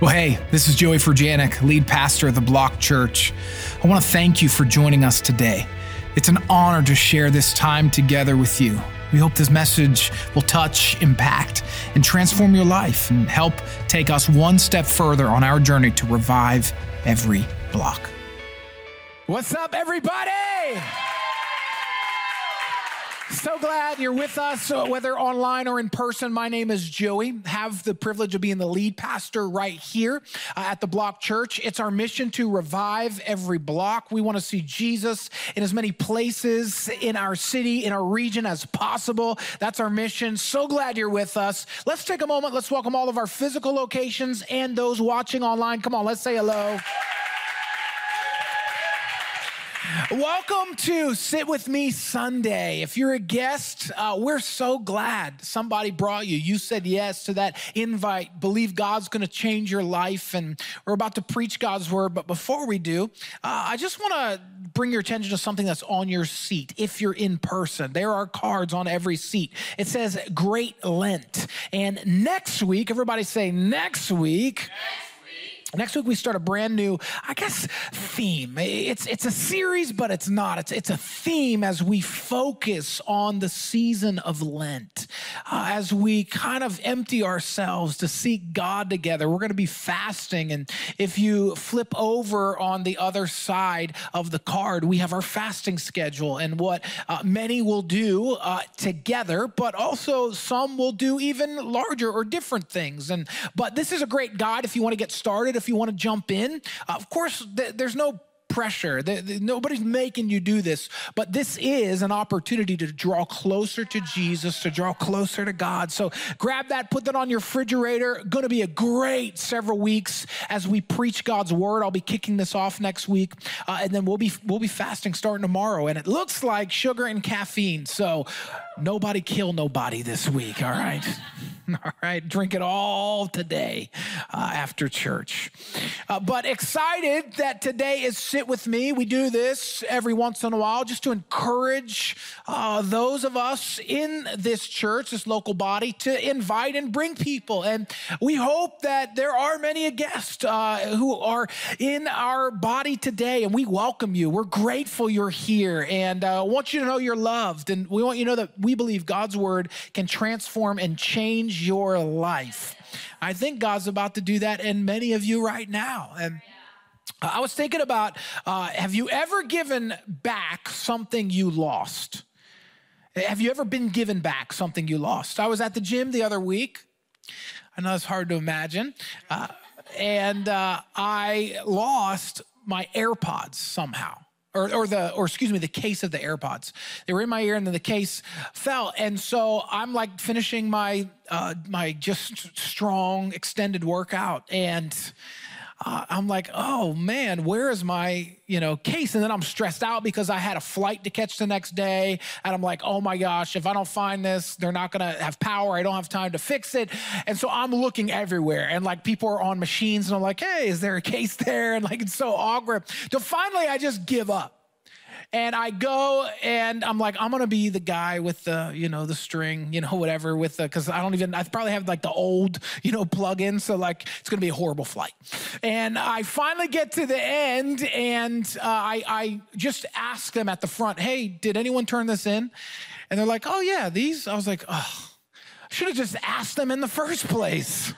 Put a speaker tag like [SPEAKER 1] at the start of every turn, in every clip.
[SPEAKER 1] Well, hey, this is Joey Furjanic, lead pastor of the Block Church. I want to thank you for joining us today. It's an honor to share this time together with you. We hope this message will touch, impact, and transform your life and help take us one step further on our journey to revive every block. What's up, everybody? So glad you're with us, uh, whether online or in person. My name is Joey. Have the privilege of being the lead pastor right here uh, at the Block Church. It's our mission to revive every block. We want to see Jesus in as many places in our city, in our region as possible. That's our mission. So glad you're with us. Let's take a moment. Let's welcome all of our physical locations and those watching online. Come on, let's say hello. Welcome to Sit With Me Sunday. If you're a guest, uh, we're so glad somebody brought you. You said yes to that invite. Believe God's going to change your life, and we're about to preach God's word. But before we do, uh, I just want to bring your attention to something that's on your seat. If you're in person, there are cards on every seat. It says Great Lent. And next week, everybody say, next week. Next Next week we start a brand new, I guess, theme. It's it's a series, but it's not. It's it's a theme as we focus on the season of Lent, uh, as we kind of empty ourselves to seek God together. We're going to be fasting, and if you flip over on the other side of the card, we have our fasting schedule and what uh, many will do uh, together, but also some will do even larger or different things. And but this is a great guide if you want to get started if you want to jump in. Uh, of course, th- there's no pressure. Nobody's making you do this, but this is an opportunity to draw closer to Jesus, to draw closer to God. So grab that, put that on your refrigerator. Going to be a great several weeks as we preach God's word. I'll be kicking this off next week, uh, and then we'll be we'll be fasting starting tomorrow. And it looks like sugar and caffeine. So nobody kill nobody this week. All right. All right, drink it all today uh, after church. Uh, but excited that today is Sit With Me. We do this every once in a while just to encourage uh, those of us in this church, this local body, to invite and bring people. And we hope that there are many guests uh, who are in our body today, and we welcome you. We're grateful you're here, and uh, want you to know you're loved. And we want you to know that we believe God's word can transform and change your life. I think God's about to do that in many of you right now. And I was thinking about uh, have you ever given back something you lost? Have you ever been given back something you lost? I was at the gym the other week. I know it's hard to imagine. Uh, and uh, I lost my AirPods somehow or, or the or excuse me the case of the airpods. They were in my ear and then the case fell. And so i'm like finishing my uh, my just strong extended workout. And uh, I'm like, oh man, where is my, you know, case? And then I'm stressed out because I had a flight to catch the next day. And I'm like, oh my gosh, if I don't find this, they're not gonna have power. I don't have time to fix it. And so I'm looking everywhere. And like people are on machines and I'm like, hey, is there a case there? And like it's so awkward. So finally I just give up. And I go and I'm like, I'm gonna be the guy with the, you know, the string, you know, whatever, with the, cause I don't even, I probably have like the old, you know, plug in. So like, it's gonna be a horrible flight. And I finally get to the end and uh, I, I just ask them at the front, hey, did anyone turn this in? And they're like, oh yeah, these. I was like, oh, I should have just asked them in the first place.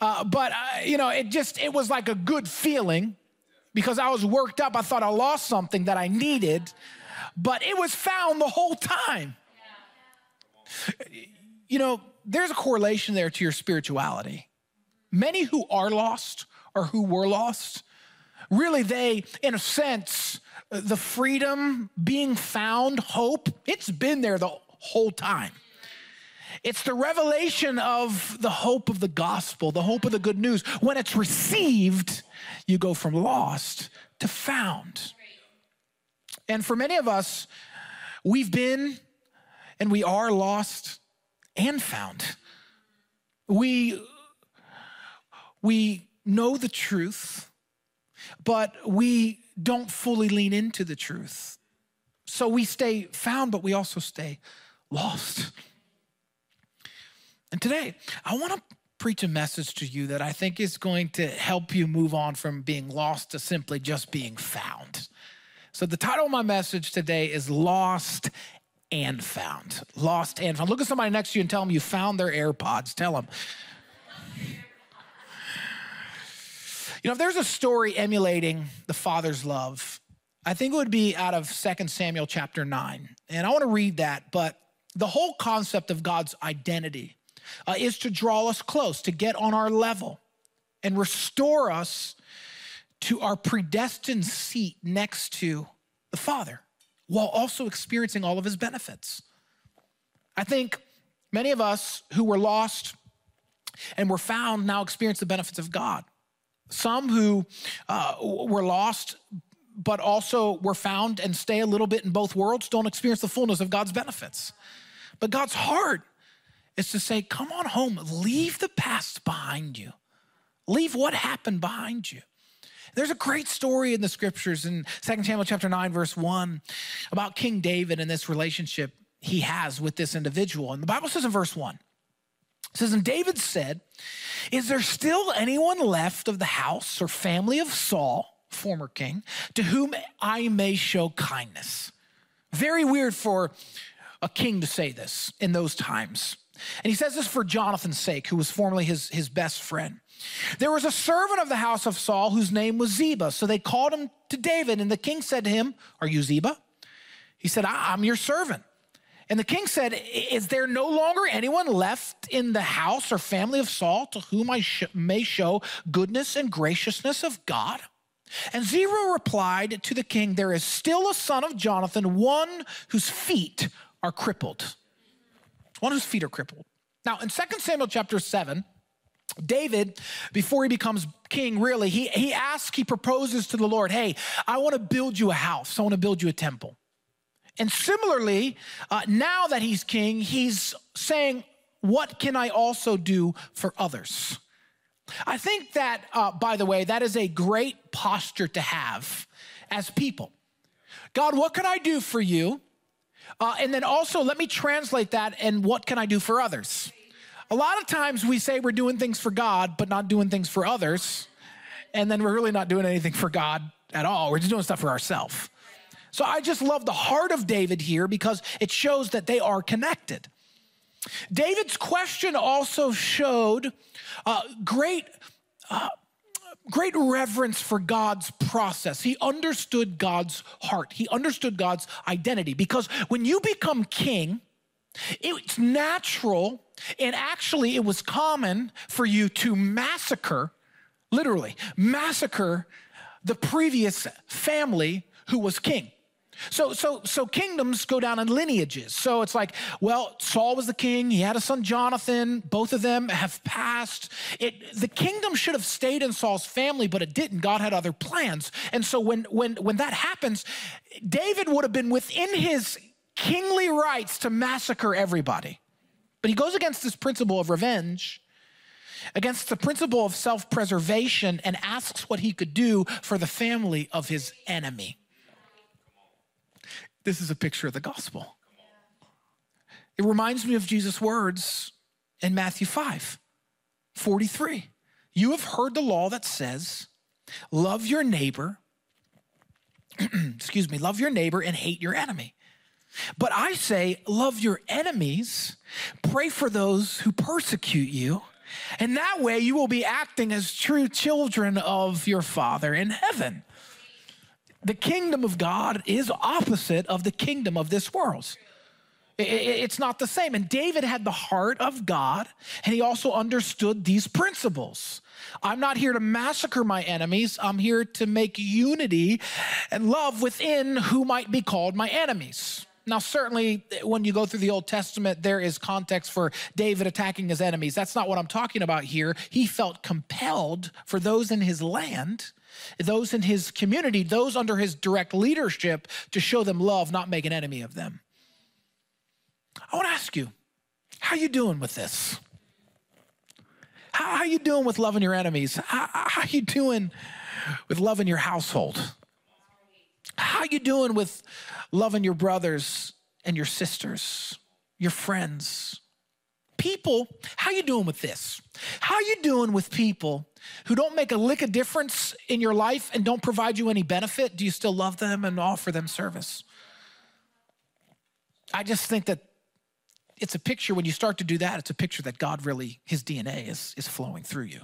[SPEAKER 1] Uh, but uh, you know, it just it was like a good feeling because I was worked up. I thought I lost something that I needed, but it was found the whole time. You know, there's a correlation there to your spirituality. Many who are lost or who were lost, really, they, in a sense, the freedom, being found, hope, it's been there the whole time. It's the revelation of the hope of the gospel, the hope of the good news. When it's received, you go from lost to found. And for many of us, we've been and we are lost and found. We, we know the truth, but we don't fully lean into the truth. So we stay found, but we also stay lost. And today, I want to preach a message to you that I think is going to help you move on from being lost to simply just being found. So, the title of my message today is Lost and Found. Lost and Found. Look at somebody next to you and tell them you found their AirPods. Tell them. You know, if there's a story emulating the Father's love, I think it would be out of 2 Samuel chapter 9. And I want to read that, but the whole concept of God's identity uh, is to draw us close, to get on our level and restore us to our predestined seat next to the Father while also experiencing all of his benefits. I think many of us who were lost and were found now experience the benefits of God. Some who uh, were lost but also were found and stay a little bit in both worlds don't experience the fullness of God's benefits. But God's heart is to say, come on home, leave the past behind you, leave what happened behind you. There's a great story in the scriptures in 2 Samuel chapter 9, verse 1, about King David and this relationship he has with this individual. And the Bible says in verse 1, it says, And David said, Is there still anyone left of the house or family of Saul, former king, to whom I may show kindness? Very weird for a king to say this in those times. And he says this for Jonathan's sake, who was formerly his, his best friend. There was a servant of the house of Saul whose name was Ziba. So they called him to David, and the king said to him, Are you Ziba? He said, I'm your servant. And the king said, Is there no longer anyone left in the house or family of Saul to whom I sh- may show goodness and graciousness of God? And Ziba replied to the king, There is still a son of Jonathan, one whose feet are crippled. One whose feet are crippled. Now, in 2 Samuel chapter 7, David, before he becomes king, really, he, he asks, he proposes to the Lord, Hey, I want to build you a house, I want to build you a temple. And similarly, uh, now that he's king, he's saying, What can I also do for others? I think that, uh, by the way, that is a great posture to have as people. God, what can I do for you? Uh, and then also, let me translate that and what can I do for others? A lot of times we say we're doing things for God, but not doing things for others. And then we're really not doing anything for God at all. We're just doing stuff for ourselves. So I just love the heart of David here because it shows that they are connected. David's question also showed uh, great uh, great reverence for God's process. He understood God's heart, he understood God's identity. Because when you become king, it's natural and actually it was common for you to massacre, literally, massacre the previous family who was king. So, so, so kingdoms go down in lineages. So it's like, well, Saul was the king. He had a son, Jonathan. Both of them have passed. It, the kingdom should have stayed in Saul's family, but it didn't. God had other plans. And so when, when, when that happens, David would have been within his kingly rights to massacre everybody. But he goes against this principle of revenge against the principle of self preservation and asks what he could do for the family of his enemy. This is a picture of the gospel. It reminds me of Jesus' words in Matthew 5 43. You have heard the law that says, Love your neighbor, excuse me, love your neighbor and hate your enemy. But I say, love your enemies, pray for those who persecute you, and that way you will be acting as true children of your Father in heaven the kingdom of God is opposite of the kingdom of this world. It's not the same. And David had the heart of God, and he also understood these principles. I'm not here to massacre my enemies. I'm here to make unity and love within who might be called my enemies. Now, certainly, when you go through the Old Testament, there is context for David attacking his enemies. That's not what I'm talking about here. He felt compelled for those in his land those in his community, those under his direct leadership, to show them love, not make an enemy of them. I want to ask you, how you doing with this? How, you doing with loving your enemies? How, how you doing with loving your household? How you doing with loving your brothers and your sisters, your friends, people, how you doing with this? How you doing with people who don't make a lick of difference in your life and don't provide you any benefit? Do you still love them and offer them service? I just think that it's a picture when you start to do that, it's a picture that God really, his DNA is, is flowing through you.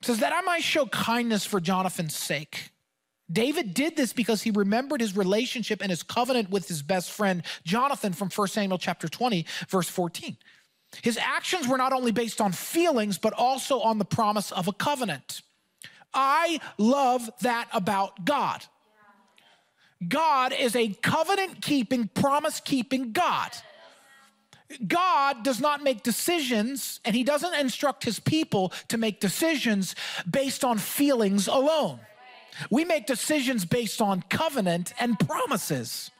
[SPEAKER 1] It says that I might show kindness for Jonathan's sake. David did this because he remembered his relationship and his covenant with his best friend Jonathan from 1 Samuel chapter 20 verse 14. His actions were not only based on feelings but also on the promise of a covenant. I love that about God. God is a covenant keeping, promise keeping God. God does not make decisions and he doesn't instruct his people to make decisions based on feelings alone. We make decisions based on covenant and promises.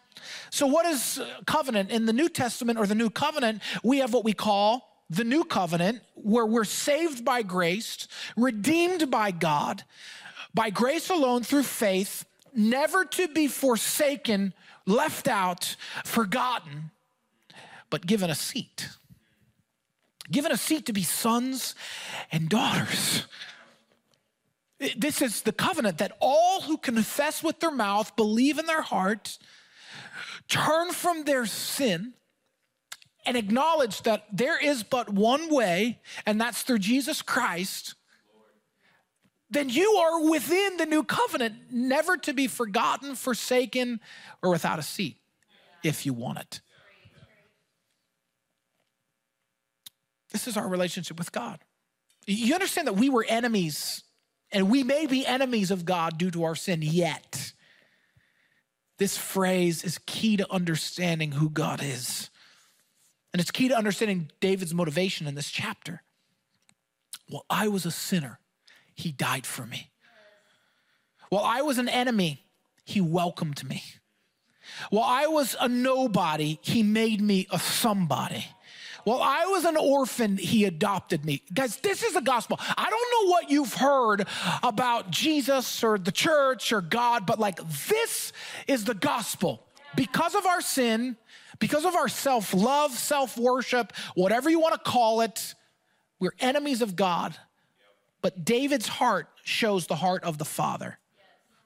[SPEAKER 1] So, what is uh, covenant? In the New Testament or the New Covenant, we have what we call the New Covenant, where we're saved by grace, redeemed by God, by grace alone through faith, never to be forsaken, left out, forgotten, but given a seat. Given a seat to be sons and daughters this is the covenant that all who confess with their mouth, believe in their heart, turn from their sin, and acknowledge that there is but one way, and that's through Jesus Christ, then you are within the new covenant, never to be forgotten, forsaken, or without a seat, if you want it. This is our relationship with God. You understand that we were enemies and we may be enemies of God due to our sin, yet this phrase is key to understanding who God is. And it's key to understanding David's motivation in this chapter. While I was a sinner, he died for me. While I was an enemy, he welcomed me. While I was a nobody, he made me a somebody. While I was an orphan, he adopted me. Guys, this is the gospel. I don't know what you've heard about Jesus or the church or God, but like this is the gospel. Because of our sin, because of our self love, self worship, whatever you want to call it, we're enemies of God. But David's heart shows the heart of the Father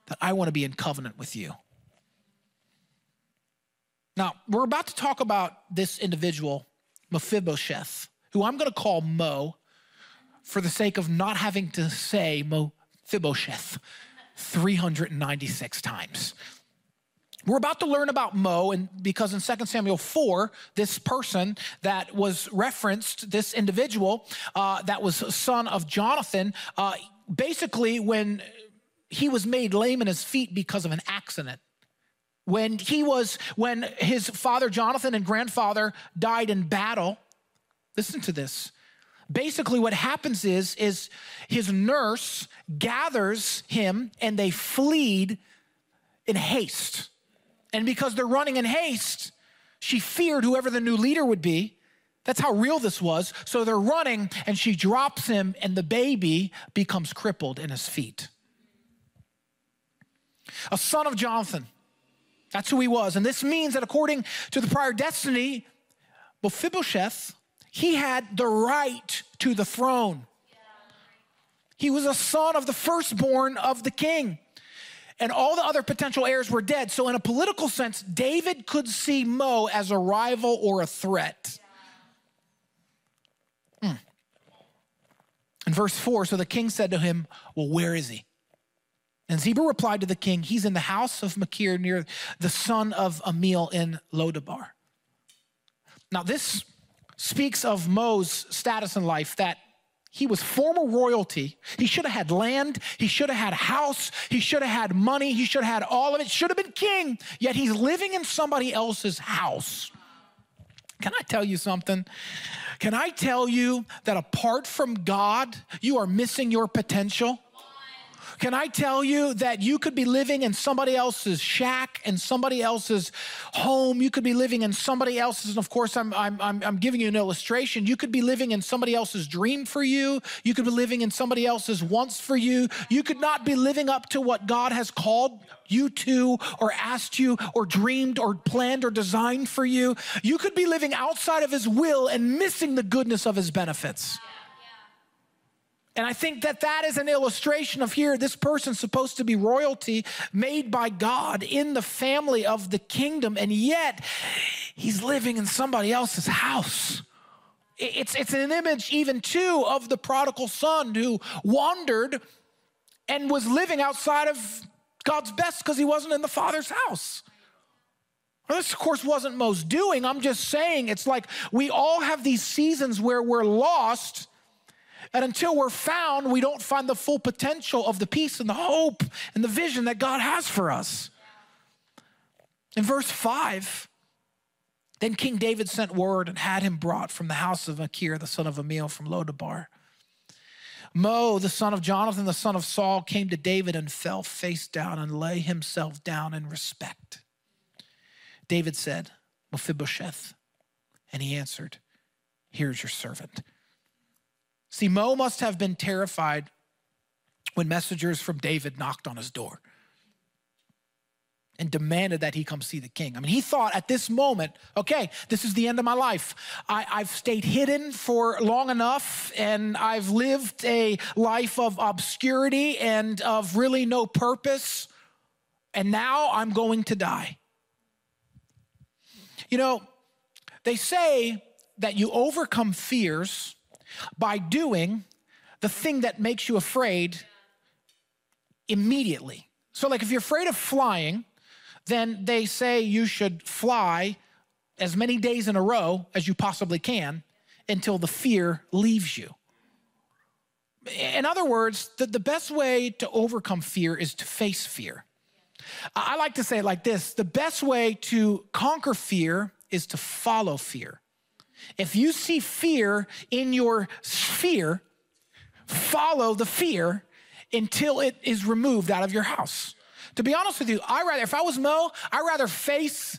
[SPEAKER 1] that I want to be in covenant with you. Now, we're about to talk about this individual Mephibosheth, who I'm going to call Mo for the sake of not having to say Mephibosheth 396 times. We're about to learn about Mo, and because in 2 Samuel 4, this person that was referenced, this individual uh, that was son of Jonathan, uh, basically, when he was made lame in his feet because of an accident, when he was when his father jonathan and grandfather died in battle listen to this. Basically what happens is is his nurse gathers him and they flee in haste. And because they're running in haste she feared whoever the new leader would be. That's how real this was. So they're running and she drops him and the baby becomes crippled in his feet. A son of jonathan that's who he was. And this means that according to the prior destiny, Mephibosheth, he had the right to the throne. He was a son of the firstborn of the king. And all the other potential heirs were dead. So, in a political sense, David could see Mo as a rival or a threat. Hmm. In verse 4, so the king said to him, Well, where is he? And Ziba replied to the king, He's in the house of Makir near the son of Ammiel in Lodabar. Now, this speaks of Mo's status in life that he was former royalty. He should have had land. He should have had a house. He should have had money. He should have had all of it. Should have been king. Yet he's living in somebody else's house. Can I tell you something? Can I tell you that apart from God, you are missing your potential? Can I tell you that you could be living in somebody else's shack and somebody else's home? You could be living in somebody else's, and of course, I'm, I'm, I'm, giving you an illustration. You could be living in somebody else's dream for you. You could be living in somebody else's wants for you. You could not be living up to what God has called you to, or asked you, or dreamed, or planned, or designed for you. You could be living outside of His will and missing the goodness of His benefits. And I think that that is an illustration of here, this person's supposed to be royalty made by God in the family of the kingdom, and yet he's living in somebody else's house. It's, it's an image, even too, of the prodigal son who wandered and was living outside of God's best because he wasn't in the father's house. This, of course, wasn't Mo's doing. I'm just saying it's like we all have these seasons where we're lost and until we're found, we don't find the full potential of the peace and the hope and the vision that God has for us. In verse 5, then King David sent word and had him brought from the house of Machir, the son of Ammiel from Lodabar. Mo, the son of Jonathan, the son of Saul, came to David and fell face down and lay himself down in respect. David said, Mephibosheth. And he answered, Here's your servant. See, Mo must have been terrified when messengers from David knocked on his door and demanded that he come see the king. I mean, he thought at this moment, okay, this is the end of my life. I, have stayed hidden for long enough and I've lived a life of obscurity and of really no purpose. And now I'm going to die. You know, they say that you overcome fears by doing the thing that makes you afraid immediately. So, like if you're afraid of flying, then they say you should fly as many days in a row as you possibly can until the fear leaves you. In other words, the, the best way to overcome fear is to face fear. I like to say it like this the best way to conquer fear is to follow fear. If you see fear in your sphere, follow the fear until it is removed out of your house. To be honest with you, I rather, if I was Mo, I'd rather face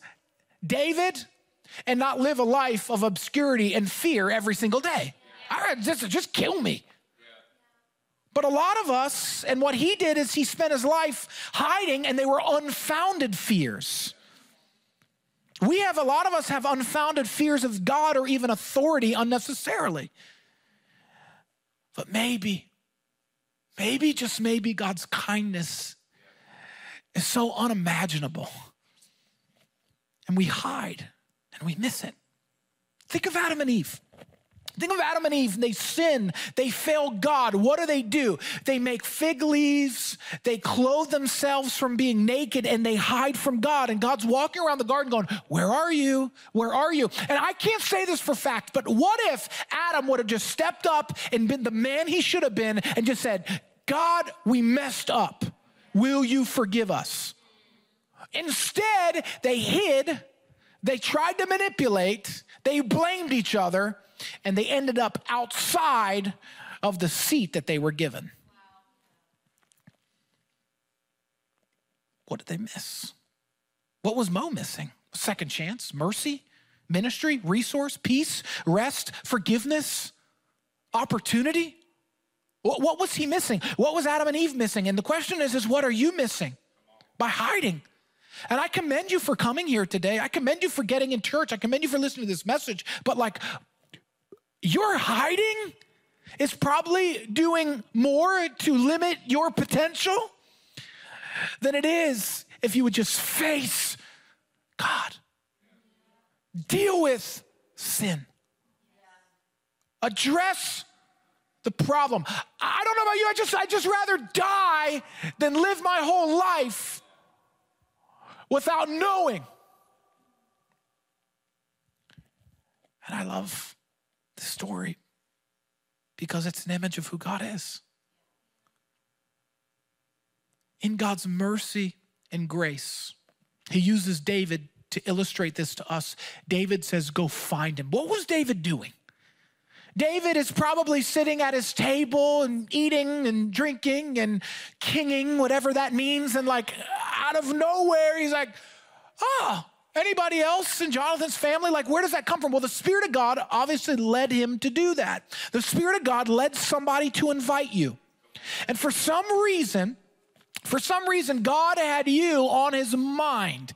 [SPEAKER 1] David and not live a life of obscurity and fear every single day. I rather just, just kill me. But a lot of us, and what he did is he spent his life hiding, and they were unfounded fears. We have, a lot of us have unfounded fears of God or even authority unnecessarily. But maybe, maybe, just maybe, God's kindness is so unimaginable. And we hide and we miss it. Think of Adam and Eve. Think of Adam and Eve. They sin. They fail God. What do they do? They make fig leaves. They clothe themselves from being naked and they hide from God. And God's walking around the garden going, Where are you? Where are you? And I can't say this for fact, but what if Adam would have just stepped up and been the man he should have been and just said, God, we messed up. Will you forgive us? Instead, they hid, they tried to manipulate, they blamed each other and they ended up outside of the seat that they were given. What did they miss? What was Mo missing? Second chance, mercy, ministry, resource, peace, rest, forgiveness, opportunity? What, was he missing? What was Adam and Eve missing? And the question is, is what are you missing by hiding? And I commend you for coming here today. I commend you for getting in church. I commend you for listening to this message. But like, your hiding is probably doing more to limit your potential than it is if you would just face God. Deal with sin. Address the problem. I don't know about you, I just I just rather die than live my whole life without knowing. And I love the story because it's an image of who God is. In God's mercy and grace, he uses David to illustrate this to us. David says, Go find him. What was David doing? David is probably sitting at his table and eating and drinking and kinging, whatever that means. And like out of nowhere, he's like, oh, anybody else in Jonathan's family? Like, where does that come from? Well, the Spirit of God obviously led him to do that. The Spirit of God led somebody to invite you. And for some reason, for some reason, God had you on his mind.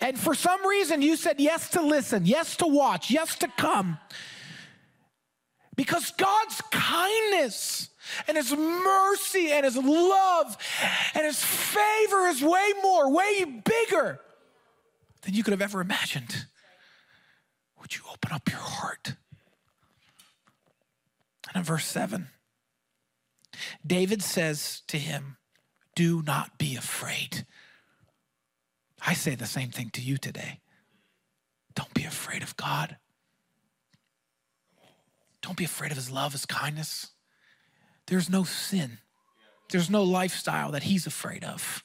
[SPEAKER 1] And for some reason, you said yes to listen, yes to watch, yes to come. Because God's kindness and His mercy and His love and His favor is way more, way bigger than you could have ever imagined. Would you open up your heart? And in verse 7, David says to him, Do not be afraid. I say the same thing to you today. Don't be afraid of God. Don't be afraid of his love, his kindness. There's no sin, there's no lifestyle that he's afraid of.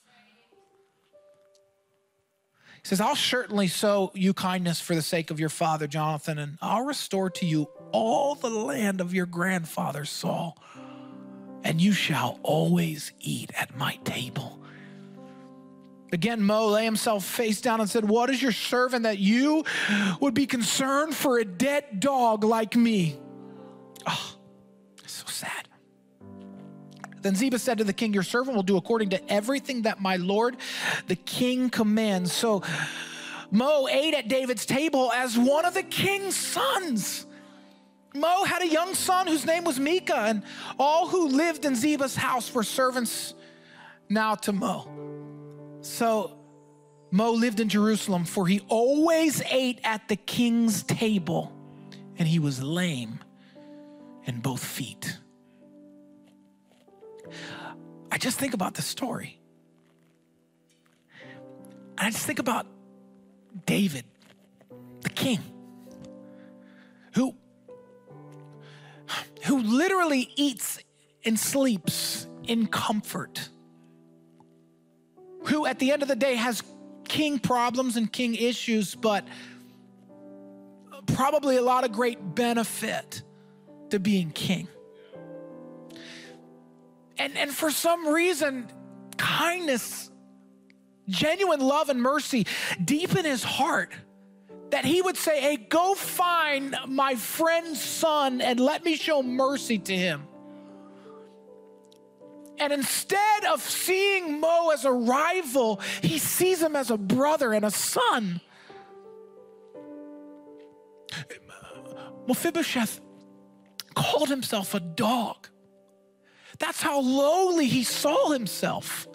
[SPEAKER 1] He says, I'll certainly show you kindness for the sake of your father, Jonathan, and I'll restore to you all the land of your grandfather, Saul, and you shall always eat at my table. Again, Mo lay himself face down and said, What is your servant that you would be concerned for a dead dog like me? Oh, so sad. Then Ziba said to the king, Your servant will do according to everything that my lord the king commands. So Mo ate at David's table as one of the king's sons. Mo had a young son whose name was Micah, and all who lived in Ziba's house were servants now to Mo. So Mo lived in Jerusalem, for he always ate at the king's table, and he was lame in both feet. I just think about the story. And I just think about David, the king, who, who literally eats and sleeps in comfort, who at the end of the day has king problems and king issues, but probably a lot of great benefit to being king. And, and for some reason, kindness, genuine love, and mercy deep in his heart that he would say, Hey, go find my friend's son and let me show mercy to him. And instead of seeing Mo as a rival, he sees him as a brother and a son. Mephibosheth called himself a dog. That's how lowly he saw himself.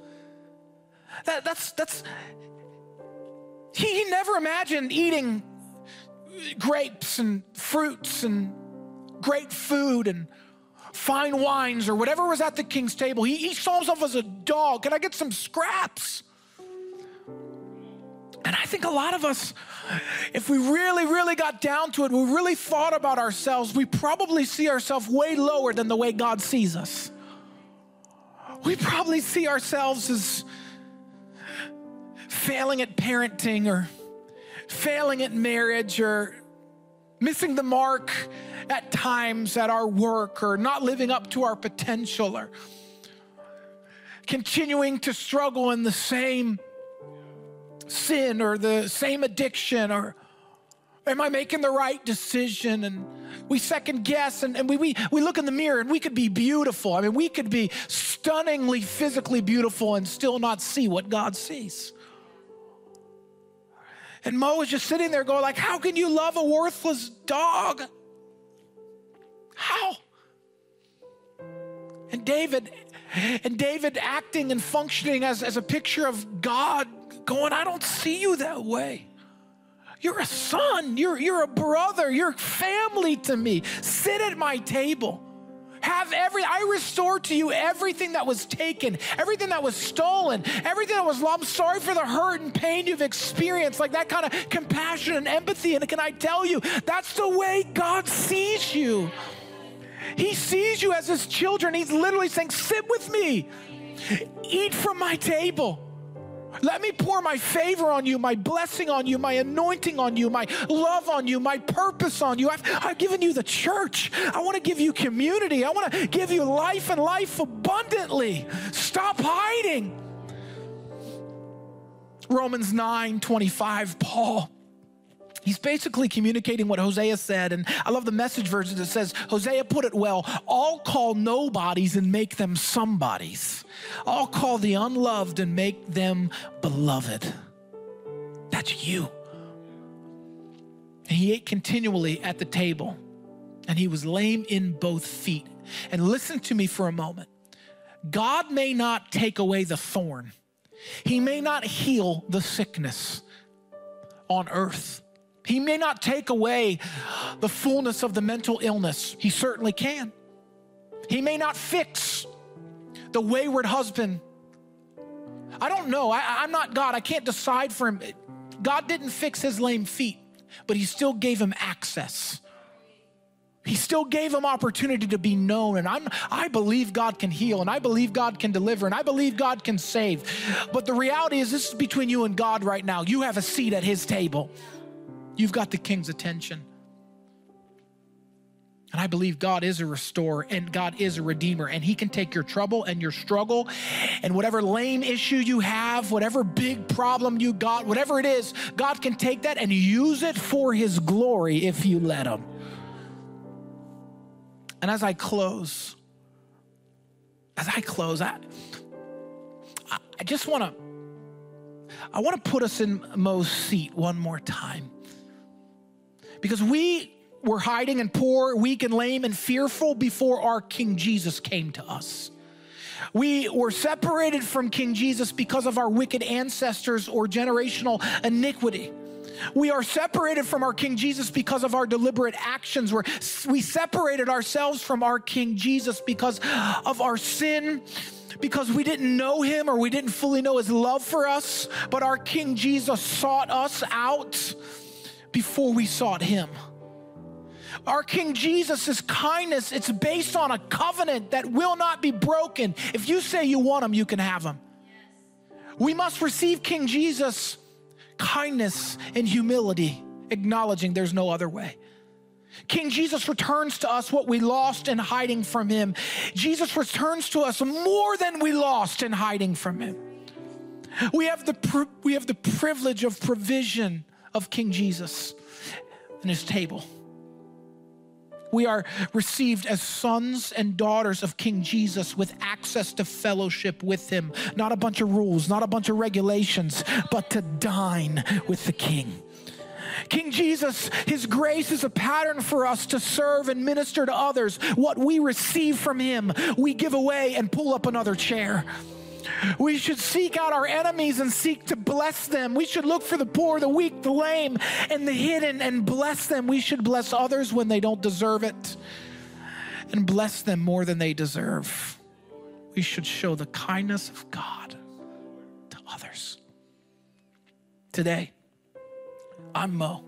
[SPEAKER 1] That, that's, that's, he, he never imagined eating grapes and fruits and great food and fine wines or whatever was at the king's table. He, he saw himself as a dog. Can I get some scraps? And I think a lot of us, if we really, really got down to it, we really thought about ourselves, we probably see ourselves way lower than the way God sees us. We probably see ourselves as failing at parenting or failing at marriage or missing the mark at times at our work or not living up to our potential or continuing to struggle in the same sin or the same addiction or am I making the right decision? And we second guess and, and we, we, we look in the mirror and we could be beautiful. I mean, we could be stunningly physically beautiful and still not see what God sees. And Mo is just sitting there going like, how can you love a worthless dog? How? And David, and David acting and functioning as, as a picture of God going, I don't see you that way. You're a son, you're, you're a brother, you're family to me. Sit at my table. Have every, I restore to you everything that was taken, everything that was stolen, everything that was lost. I'm sorry for the hurt and pain you've experienced, like that kind of compassion and empathy. And can I tell you, that's the way God sees you. He sees you as his children. He's literally saying, Sit with me, eat from my table. Let me pour my favor on you, my blessing on you, my anointing on you, my love on you, my purpose on you. I've, I've given you the church. I want to give you community. I want to give you life and life abundantly. Stop hiding. Romans 9 25, Paul. He's basically communicating what Hosea said. And I love the message version that says, Hosea put it well I'll call nobodies and make them somebodies. I'll call the unloved and make them beloved. That's you. And he ate continually at the table, and he was lame in both feet. And listen to me for a moment God may not take away the thorn, he may not heal the sickness on earth. He may not take away the fullness of the mental illness. He certainly can. He may not fix the wayward husband. I don't know. I, am not God. I can't decide for him. God didn't fix his lame feet, but he still gave him access. He still gave him opportunity to be known. And I'm, I believe God can heal, and I believe God can deliver, and I believe God can save. But the reality is, this is between you and God right now. You have a seat at his table, you've got the king's attention. And I believe God is a restorer and God is a redeemer, and He can take your trouble and your struggle and whatever lame issue you have, whatever big problem you got, whatever it is, God can take that and use it for His glory if you let Him. And as I close, as I close, I, I just want to, I want to put us in Mo's seat one more time. Because we were hiding and poor, weak and lame and fearful before our King Jesus came to us. We were separated from King Jesus because of our wicked ancestors or generational iniquity. We are separated from our King Jesus because of our deliberate actions. Where we separated ourselves from our King Jesus because of our sin, because we didn't know him or we didn't fully know his love for us. But our King Jesus sought us out before we sought him. Our King Jesus' kindness, it's based on a covenant that will not be broken. If you say you want him, you can have him. We must receive King Jesus' kindness and humility, acknowledging there's no other way. King Jesus returns to us what we lost in hiding from him. Jesus returns to us more than we lost in hiding from him. We have the, we have the privilege of provision of King Jesus and his table. We are received as sons and daughters of King Jesus with access to fellowship with him. Not a bunch of rules, not a bunch of regulations, but to dine with the King. King Jesus, His grace is a pattern for us to serve and minister to others. What we receive from Him, we give away and pull up another chair. We should seek out our enemies and seek to bless them. We should look for the poor, the weak, the lame, and the hidden and bless them. We should bless others when they don't deserve it and bless them more than they deserve. We should show the kindness of God to others. Today, I'm Mo,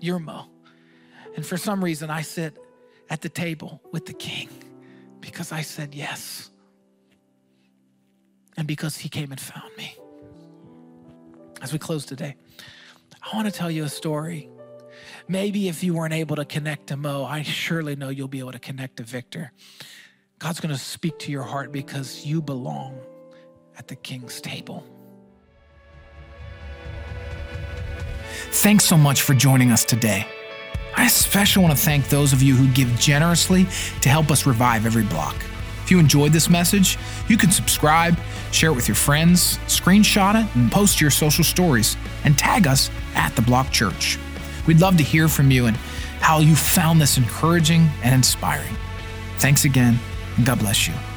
[SPEAKER 1] you're Mo. And for some reason, I sit at the table with the king because I said yes and because he came and found me. As we close today, I want to tell you a story. Maybe if you weren't able to connect to Mo, I surely know you'll be able to connect to Victor. God's going to speak to your heart because you belong at the king's table. Thanks so much for joining us today. I especially want to thank those of you who give generously to help us revive every block. If you enjoyed this message, you can subscribe, share it with your friends, screenshot it, and post your social stories, and tag us at The Block Church. We'd love to hear from you and how you found this encouraging and inspiring. Thanks again, and God bless you.